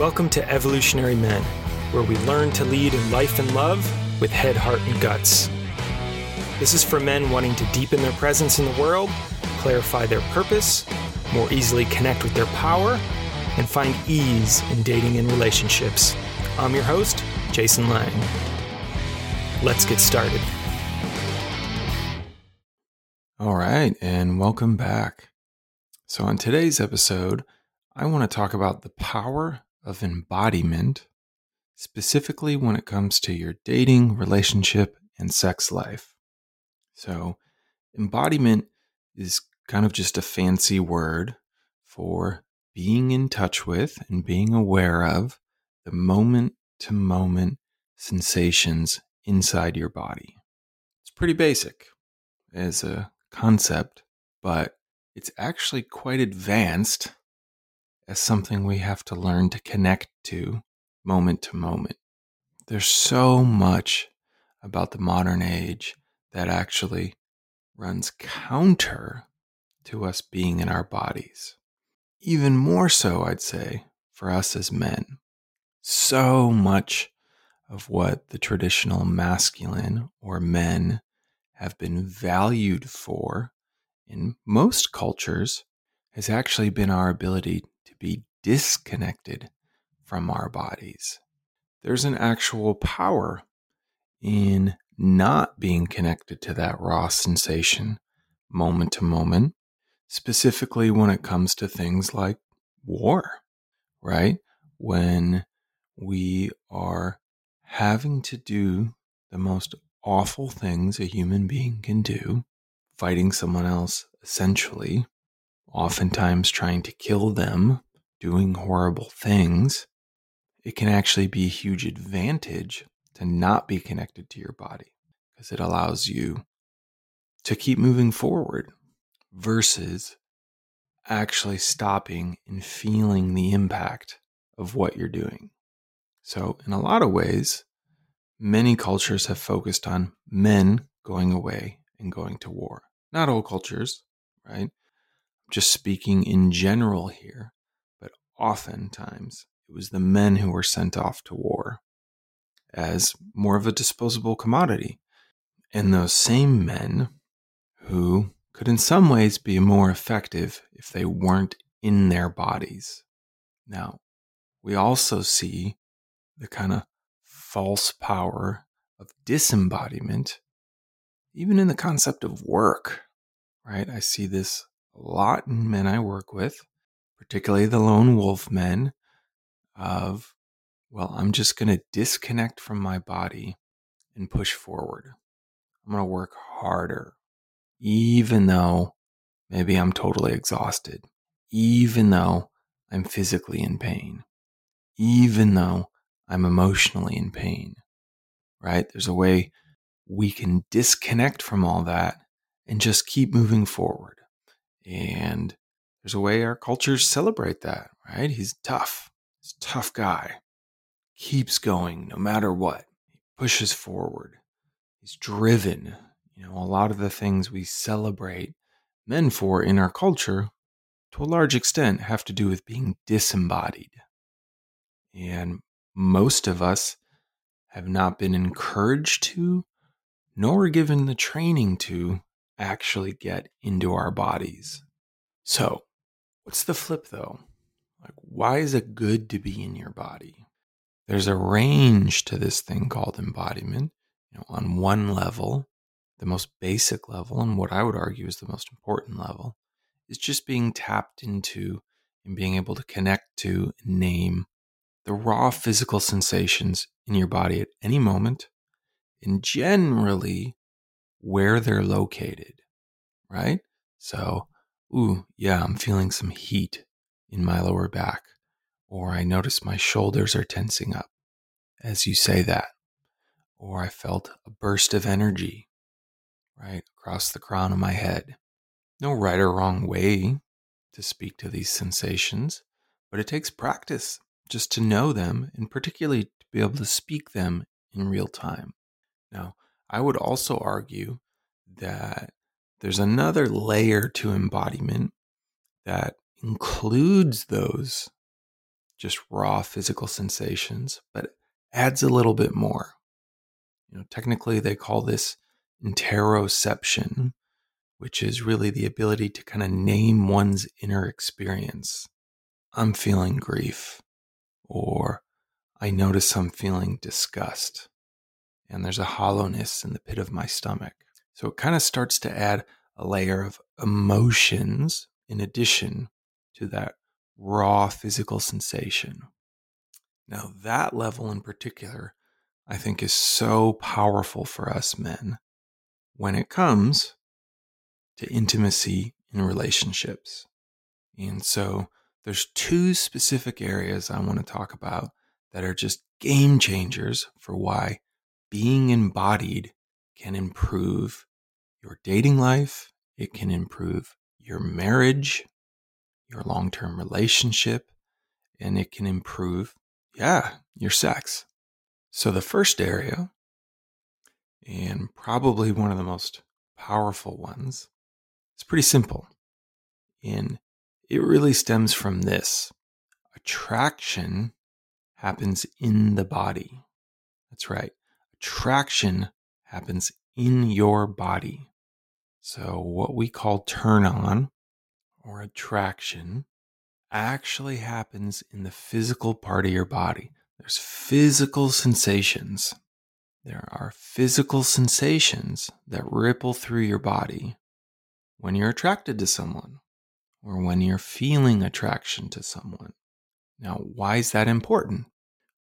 Welcome to Evolutionary Men, where we learn to lead in life and love with head, heart, and guts. This is for men wanting to deepen their presence in the world, clarify their purpose, more easily connect with their power, and find ease in dating and relationships. I'm your host, Jason Lang. Let's get started. All right, and welcome back. So, on today's episode, I want to talk about the power of embodiment, specifically when it comes to your dating, relationship, and sex life. So, embodiment is kind of just a fancy word for being in touch with and being aware of the moment to moment sensations inside your body. It's pretty basic as a concept, but it's actually quite advanced as something we have to learn to connect to moment to moment. There's so much about the modern age that actually runs counter to us being in our bodies. Even more so, I'd say, for us as men. So much of what the traditional masculine or men have been valued for in most cultures has actually been our ability be disconnected from our bodies. There's an actual power in not being connected to that raw sensation moment to moment, specifically when it comes to things like war, right? When we are having to do the most awful things a human being can do, fighting someone else essentially, oftentimes trying to kill them, doing horrible things, it can actually be a huge advantage to not be connected to your body because it allows you to keep moving forward versus actually stopping and feeling the impact of what you're doing. So, in a lot of ways, many cultures have focused on men going away and going to war. Not all cultures, right? Just speaking in general here, oftentimes it was the men who were sent off to war as more of a disposable commodity. And those same men who could, in some ways, be more effective if they weren't in their bodies. Now, we also see the kind of false power of disembodiment, even in the concept of work, right? I see this a lot in men I work with, particularly the lone wolf men, of, well, I'm just going to disconnect from my body and push forward. I'm going to work harder, even though maybe I'm totally exhausted, even though I'm physically in pain, even though I'm emotionally in pain, right? There's a way we can disconnect from all that and just keep moving forward. And there's a way our cultures celebrate that, right? He's tough. He's a tough guy. Keeps going no matter what. He pushes forward. He's driven. You know, a lot of the things we celebrate men for in our culture, to a large extent, have to do with being disembodied. And most of us have not been encouraged to, nor given the training to actually get into our bodies. So, what's the flip though? Like, why is it good to be in your body? There's a range to this thing called embodiment. You know, on one level, the most basic level, and what I would argue is the most important level, is just being tapped into and being able to connect to, name, the raw physical sensations in your body at any moment and generally where they're located, right? So, ooh, yeah, I'm feeling some heat in my lower back, or I notice my shoulders are tensing up as you say that, or I felt a burst of energy right across the crown of my head. No right or wrong way to speak to these sensations, but it takes practice just to know them and particularly to be able to speak them in real time. Now, I would also argue that there's another layer to embodiment that includes those just raw physical sensations, but adds a little bit more. You know, technically they call this interoception, which is really the ability to kind of name one's inner experience. I'm feeling grief, or I notice I'm feeling disgust, and there's a hollowness in the pit of my stomach. So it kind of starts to add a layer of emotions in addition to that raw physical sensation. Now, that level in particular, I think, is so powerful for us men when it comes to intimacy in relationships. And so, there's two specific areas I want to talk about that are just game changers for why being embodied can improve your dating life, it can improve your marriage, your long term relationship, and it can improve, yeah, your sex. So, the first area, and probably one of the most powerful ones, is pretty simple. And it really stems from this attraction happens in the body. That's right. Attraction happens in your body. So, what we call turn on or attraction actually happens in the physical part of your body. There's physical sensations. There are physical sensations that ripple through your body when you're attracted to someone or when you're feeling attraction to someone. Now, why is that important?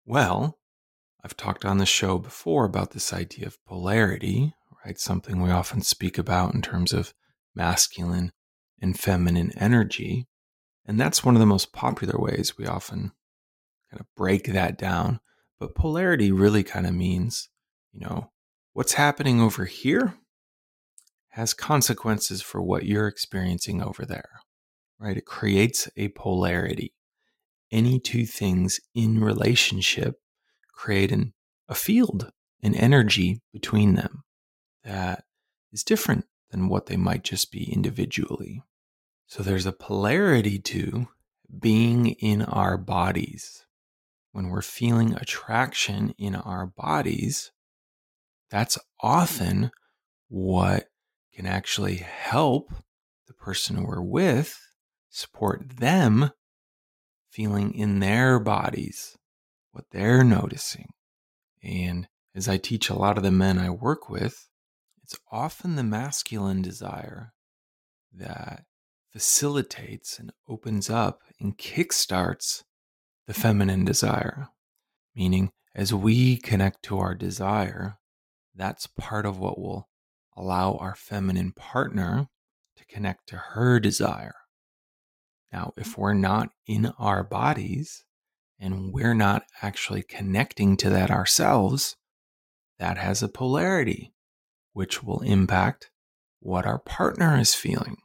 Well, I've talked on the show before about this idea of polarity, right? Something we often speak about in terms of masculine and feminine energy. And that's one of the most popular ways we often kind of break that down. But polarity really kind of means, you know, what's happening over here has consequences for what you're experiencing over there, right? It creates a polarity. Any two things in relationship create an, a field, an energy between them that is different than what they might just be individually. So there's a polarity to being in our bodies. When we're feeling attraction in our bodies, that's often what can actually help the person we're with support them feeling in their bodies what they're noticing. And as I teach a lot of the men I work with, it's often the masculine desire that facilitates and opens up and kickstarts the feminine desire. Meaning, as we connect to our desire, that's part of what will allow our feminine partner to connect to her desire. Now, if we're not in our bodies and we're not actually connecting to that ourselves, that has a polarity which will impact what our partner is feeling,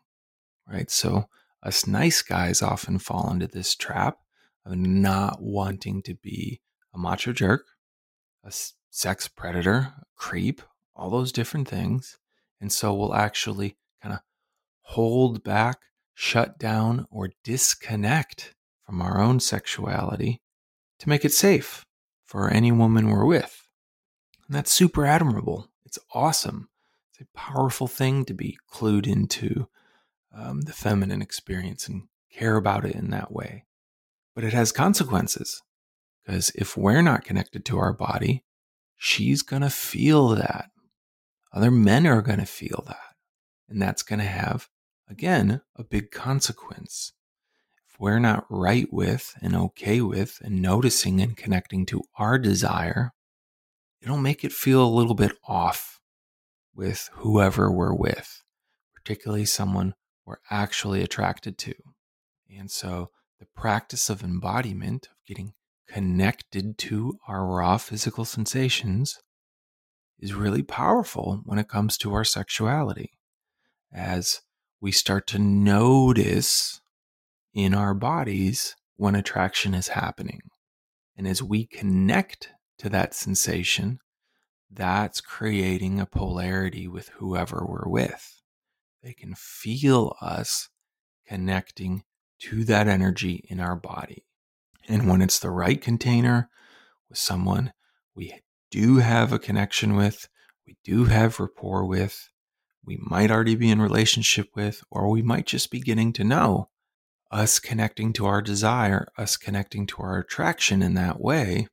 right? So, us nice guys often fall into this trap of not wanting to be a macho jerk, a sex predator, a creep, all those different things. And so we'll actually kind of hold back, shut down, or disconnect from our own sexuality to make it safe for any woman we're with. And that's super admirable it's awesome. A powerful thing to be clued into um, the feminine experience and care about it in that way. But it has consequences because if we're not connected to our body, she's going to feel that. Other men are going to feel that. And that's going to have, again, a big consequence. If we're not right with and okay with and noticing and connecting to our desire, it'll make it feel a little bit off with whoever we're with, particularly someone we're actually attracted to. And so the practice of embodiment, of getting connected to our raw physical sensations, is really powerful when it comes to our sexuality. As we start to notice in our bodies when attraction is happening. And as we connect to that sensation, that's creating a polarity with whoever we're with. They can feel us connecting to that energy in our body. And when it's the right container with someone we do have a connection with, we do have rapport with, we might already be in relationship with, or we might just be getting to know, us connecting to our desire, us connecting to our attraction in that way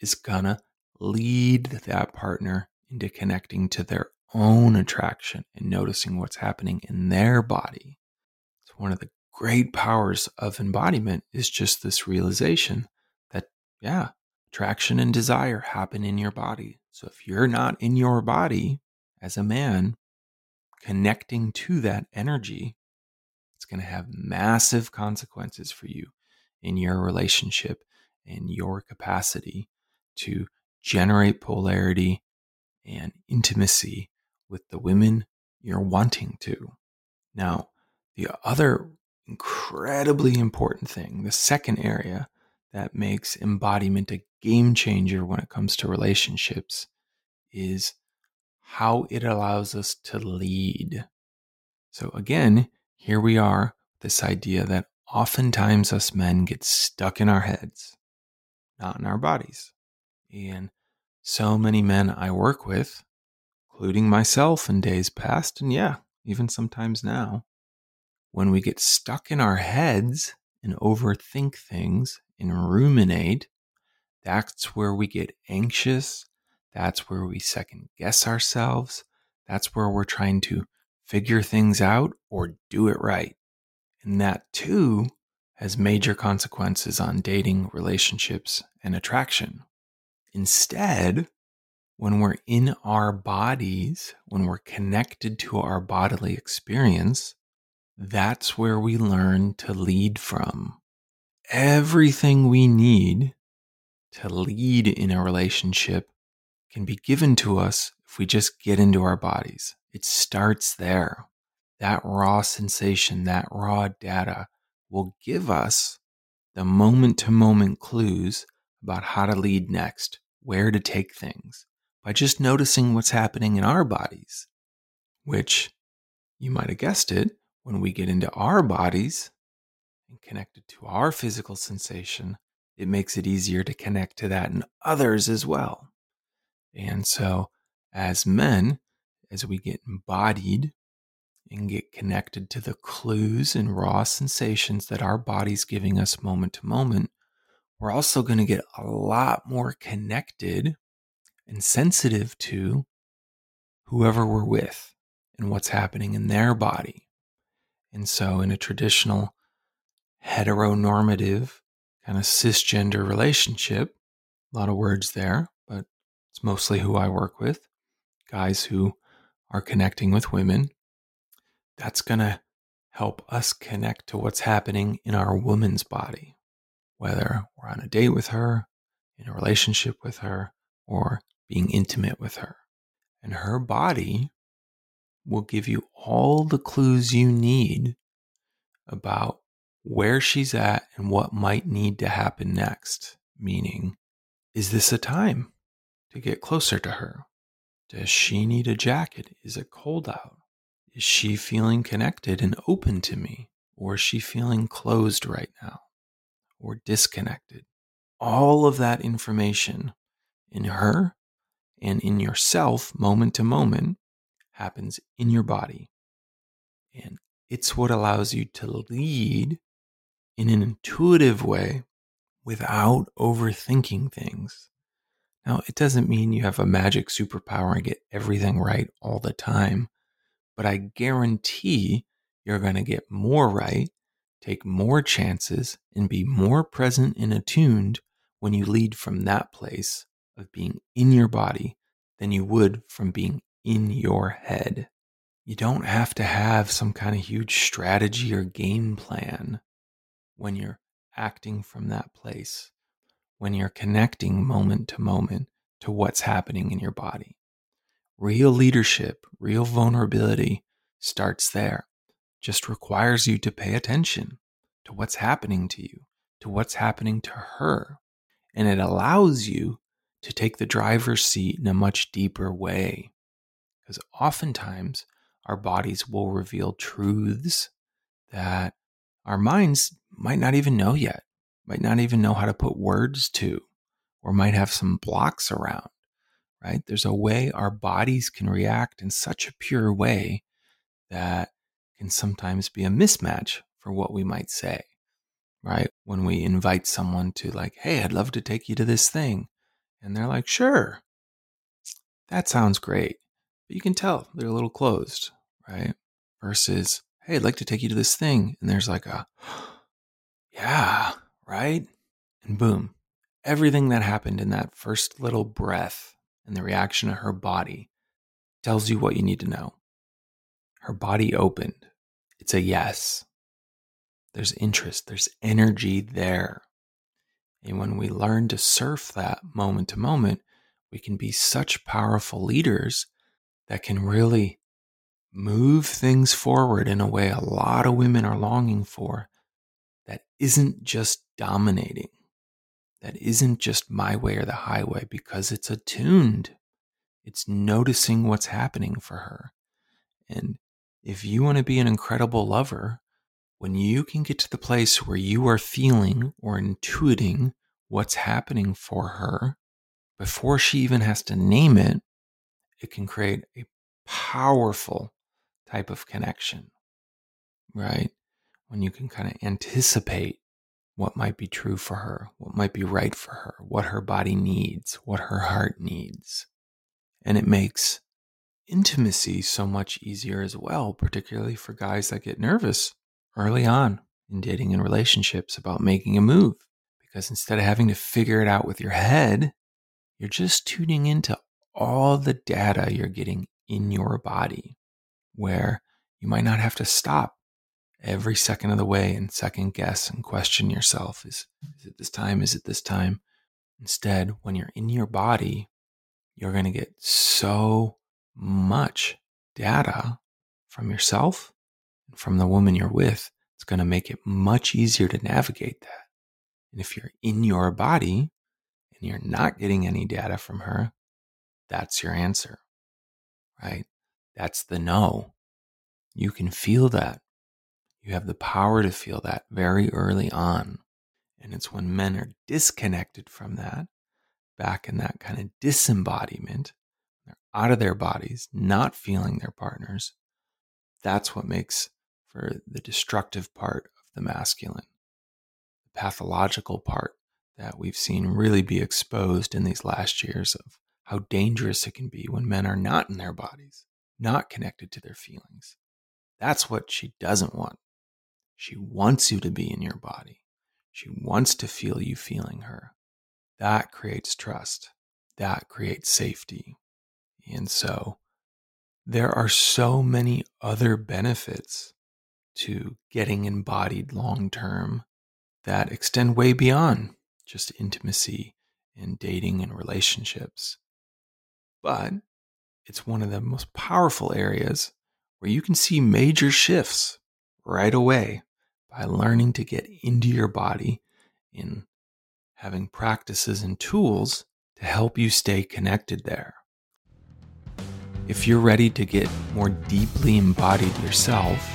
is gonna lead that partner into connecting to their own attraction and noticing what's happening in their body. It's one of the great powers of embodiment is just this realization that, yeah, attraction and desire happen in your body. So if you're not in your body as a man, connecting to that energy, it's going to have massive consequences for you in your relationship and your capacity to generate polarity and intimacy with the women you're wanting to. Now, the other incredibly important thing, the second area that makes embodiment a game changer when it comes to relationships, is how it allows us to lead. So, again, here we are, this idea that oftentimes us men get stuck in our heads, not in our bodies. And so many men I work with, including myself in days past, and yeah, even sometimes now, when we get stuck in our heads and overthink things and ruminate, that's where we get anxious. That's where we second guess ourselves. That's where we're trying to figure things out or do it right. And that too has major consequences on dating, relationships, and attraction. Instead, when we're in our bodies, when we're connected to our bodily experience, that's where we learn to lead from. Everything we need to lead in a relationship can be given to us if we just get into our bodies. It starts there. That raw sensation, that raw data will give us the moment to moment clues about how to lead next, where to take things by just noticing what's happening in our bodies, which you might have guessed it, when we get into our bodies and connected to our physical sensation, it makes it easier to connect to that in others as well. And so, as men, as we get embodied and get connected to the clues and raw sensations that our body's giving us moment to moment, we're also going to get a lot more connected and sensitive to whoever we're with and what's happening in their body. And so, in a traditional heteronormative kind of cisgender relationship, a lot of words there, but it's mostly who I work with guys who are connecting with women. That's going to help us connect to what's happening in our woman's body, whether we're on a date with her, in a relationship with her, or being intimate with her. And her body will give you all the clues you need about where she's at and what might need to happen next. Meaning, is this a time to get closer to her? Does she need a jacket? Is it cold out? Is she feeling connected and open to me? Or is she feeling closed right now or disconnected? All of that information in her and in yourself, moment to moment, happens in your body. And it's what allows you to lead in an intuitive way without overthinking things. Now, it doesn't mean you have a magic superpower and get everything right all the time, but I guarantee you're going to get more right, take more chances, and be more present and attuned when you lead from that place of being in your body than you would from being in your head. You don't have to have some kind of huge strategy or game plan when you're acting from that place, when you're connecting moment to moment to what's happening in your body. Real leadership, real vulnerability starts there. Just requires you to pay attention to what's happening to you, to what's happening to her. And it allows you to take the driver's seat in a much deeper way. Because oftentimes our bodies will reveal truths that our minds might not even know yet. might not even know how to put words to, or might have some blocks around, right? There's a way our bodies can react in such a pure way that can sometimes be a mismatch for what we might say, right? When we invite someone to, like, hey, I'd love to take you to this thing. And they're like, sure, that sounds great. But you can tell they're a little closed, right? Versus, hey, I'd like to take you to this thing. And there's like a, yeah, right? And boom, everything that happened in that first little breath and the reaction of her body tells you what you need to know. Her body opened. It's a yes. There's interest, there's energy there. And when we learn to surf that moment to moment, we can be such powerful leaders that can really move things forward in a way a lot of women are longing for that isn't just dominating, that isn't just my way or the highway because it's attuned. It's noticing what's happening for her. And if you want to be an incredible lover, when you can get to the place where you are feeling or intuiting what's happening for her before she even has to name it, it can create a powerful type of connection, right? When you can kind of anticipate what might be true for her, what might be right for her, what her body needs, what her heart needs. And it makes intimacy so much easier as well, particularly for guys that get nervous early on in dating and relationships about making a move. Because instead of having to figure it out with your head, you're just tuning into all the data you're getting in your body where you might not have to stop every second of the way and second guess and question yourself is, is it this time? Is it this time? Instead, when you're in your body, you're going to get so much data from yourself and from the woman you're with. It's going to make it much easier to navigate that. And if you're in your body and you're not getting any data from her, that's your answer, right? That's the no. You can feel that. You have the power to feel that very early on. And it's when men are disconnected from that, back in that kind of disembodiment, out of their bodies, not feeling their partners. That's what makes for the destructive part of the masculine, the pathological part that we've seen really be exposed in these last years of how dangerous it can be when men are not in their bodies, not connected to their feelings. That's what she doesn't want. She wants you to be in your body. She wants to feel you feeling her. That creates trust. That creates safety. And so there are so many other benefits to getting embodied long term that extend way beyond just intimacy and dating and relationships. But it's one of the most powerful areas where you can see major shifts right away by learning to get into your body in having practices and tools to help you stay connected there. If you're ready to get more deeply embodied yourself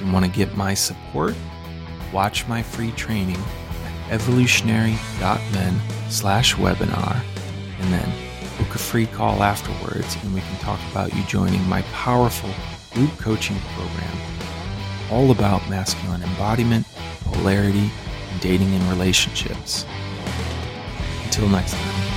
and want to get my support, watch my free training at evolutionary.men slash webinar and then book a free call afterwards and we can talk about you joining my powerful group coaching program all about masculine embodiment, polarity, and dating and relationships. Until next time.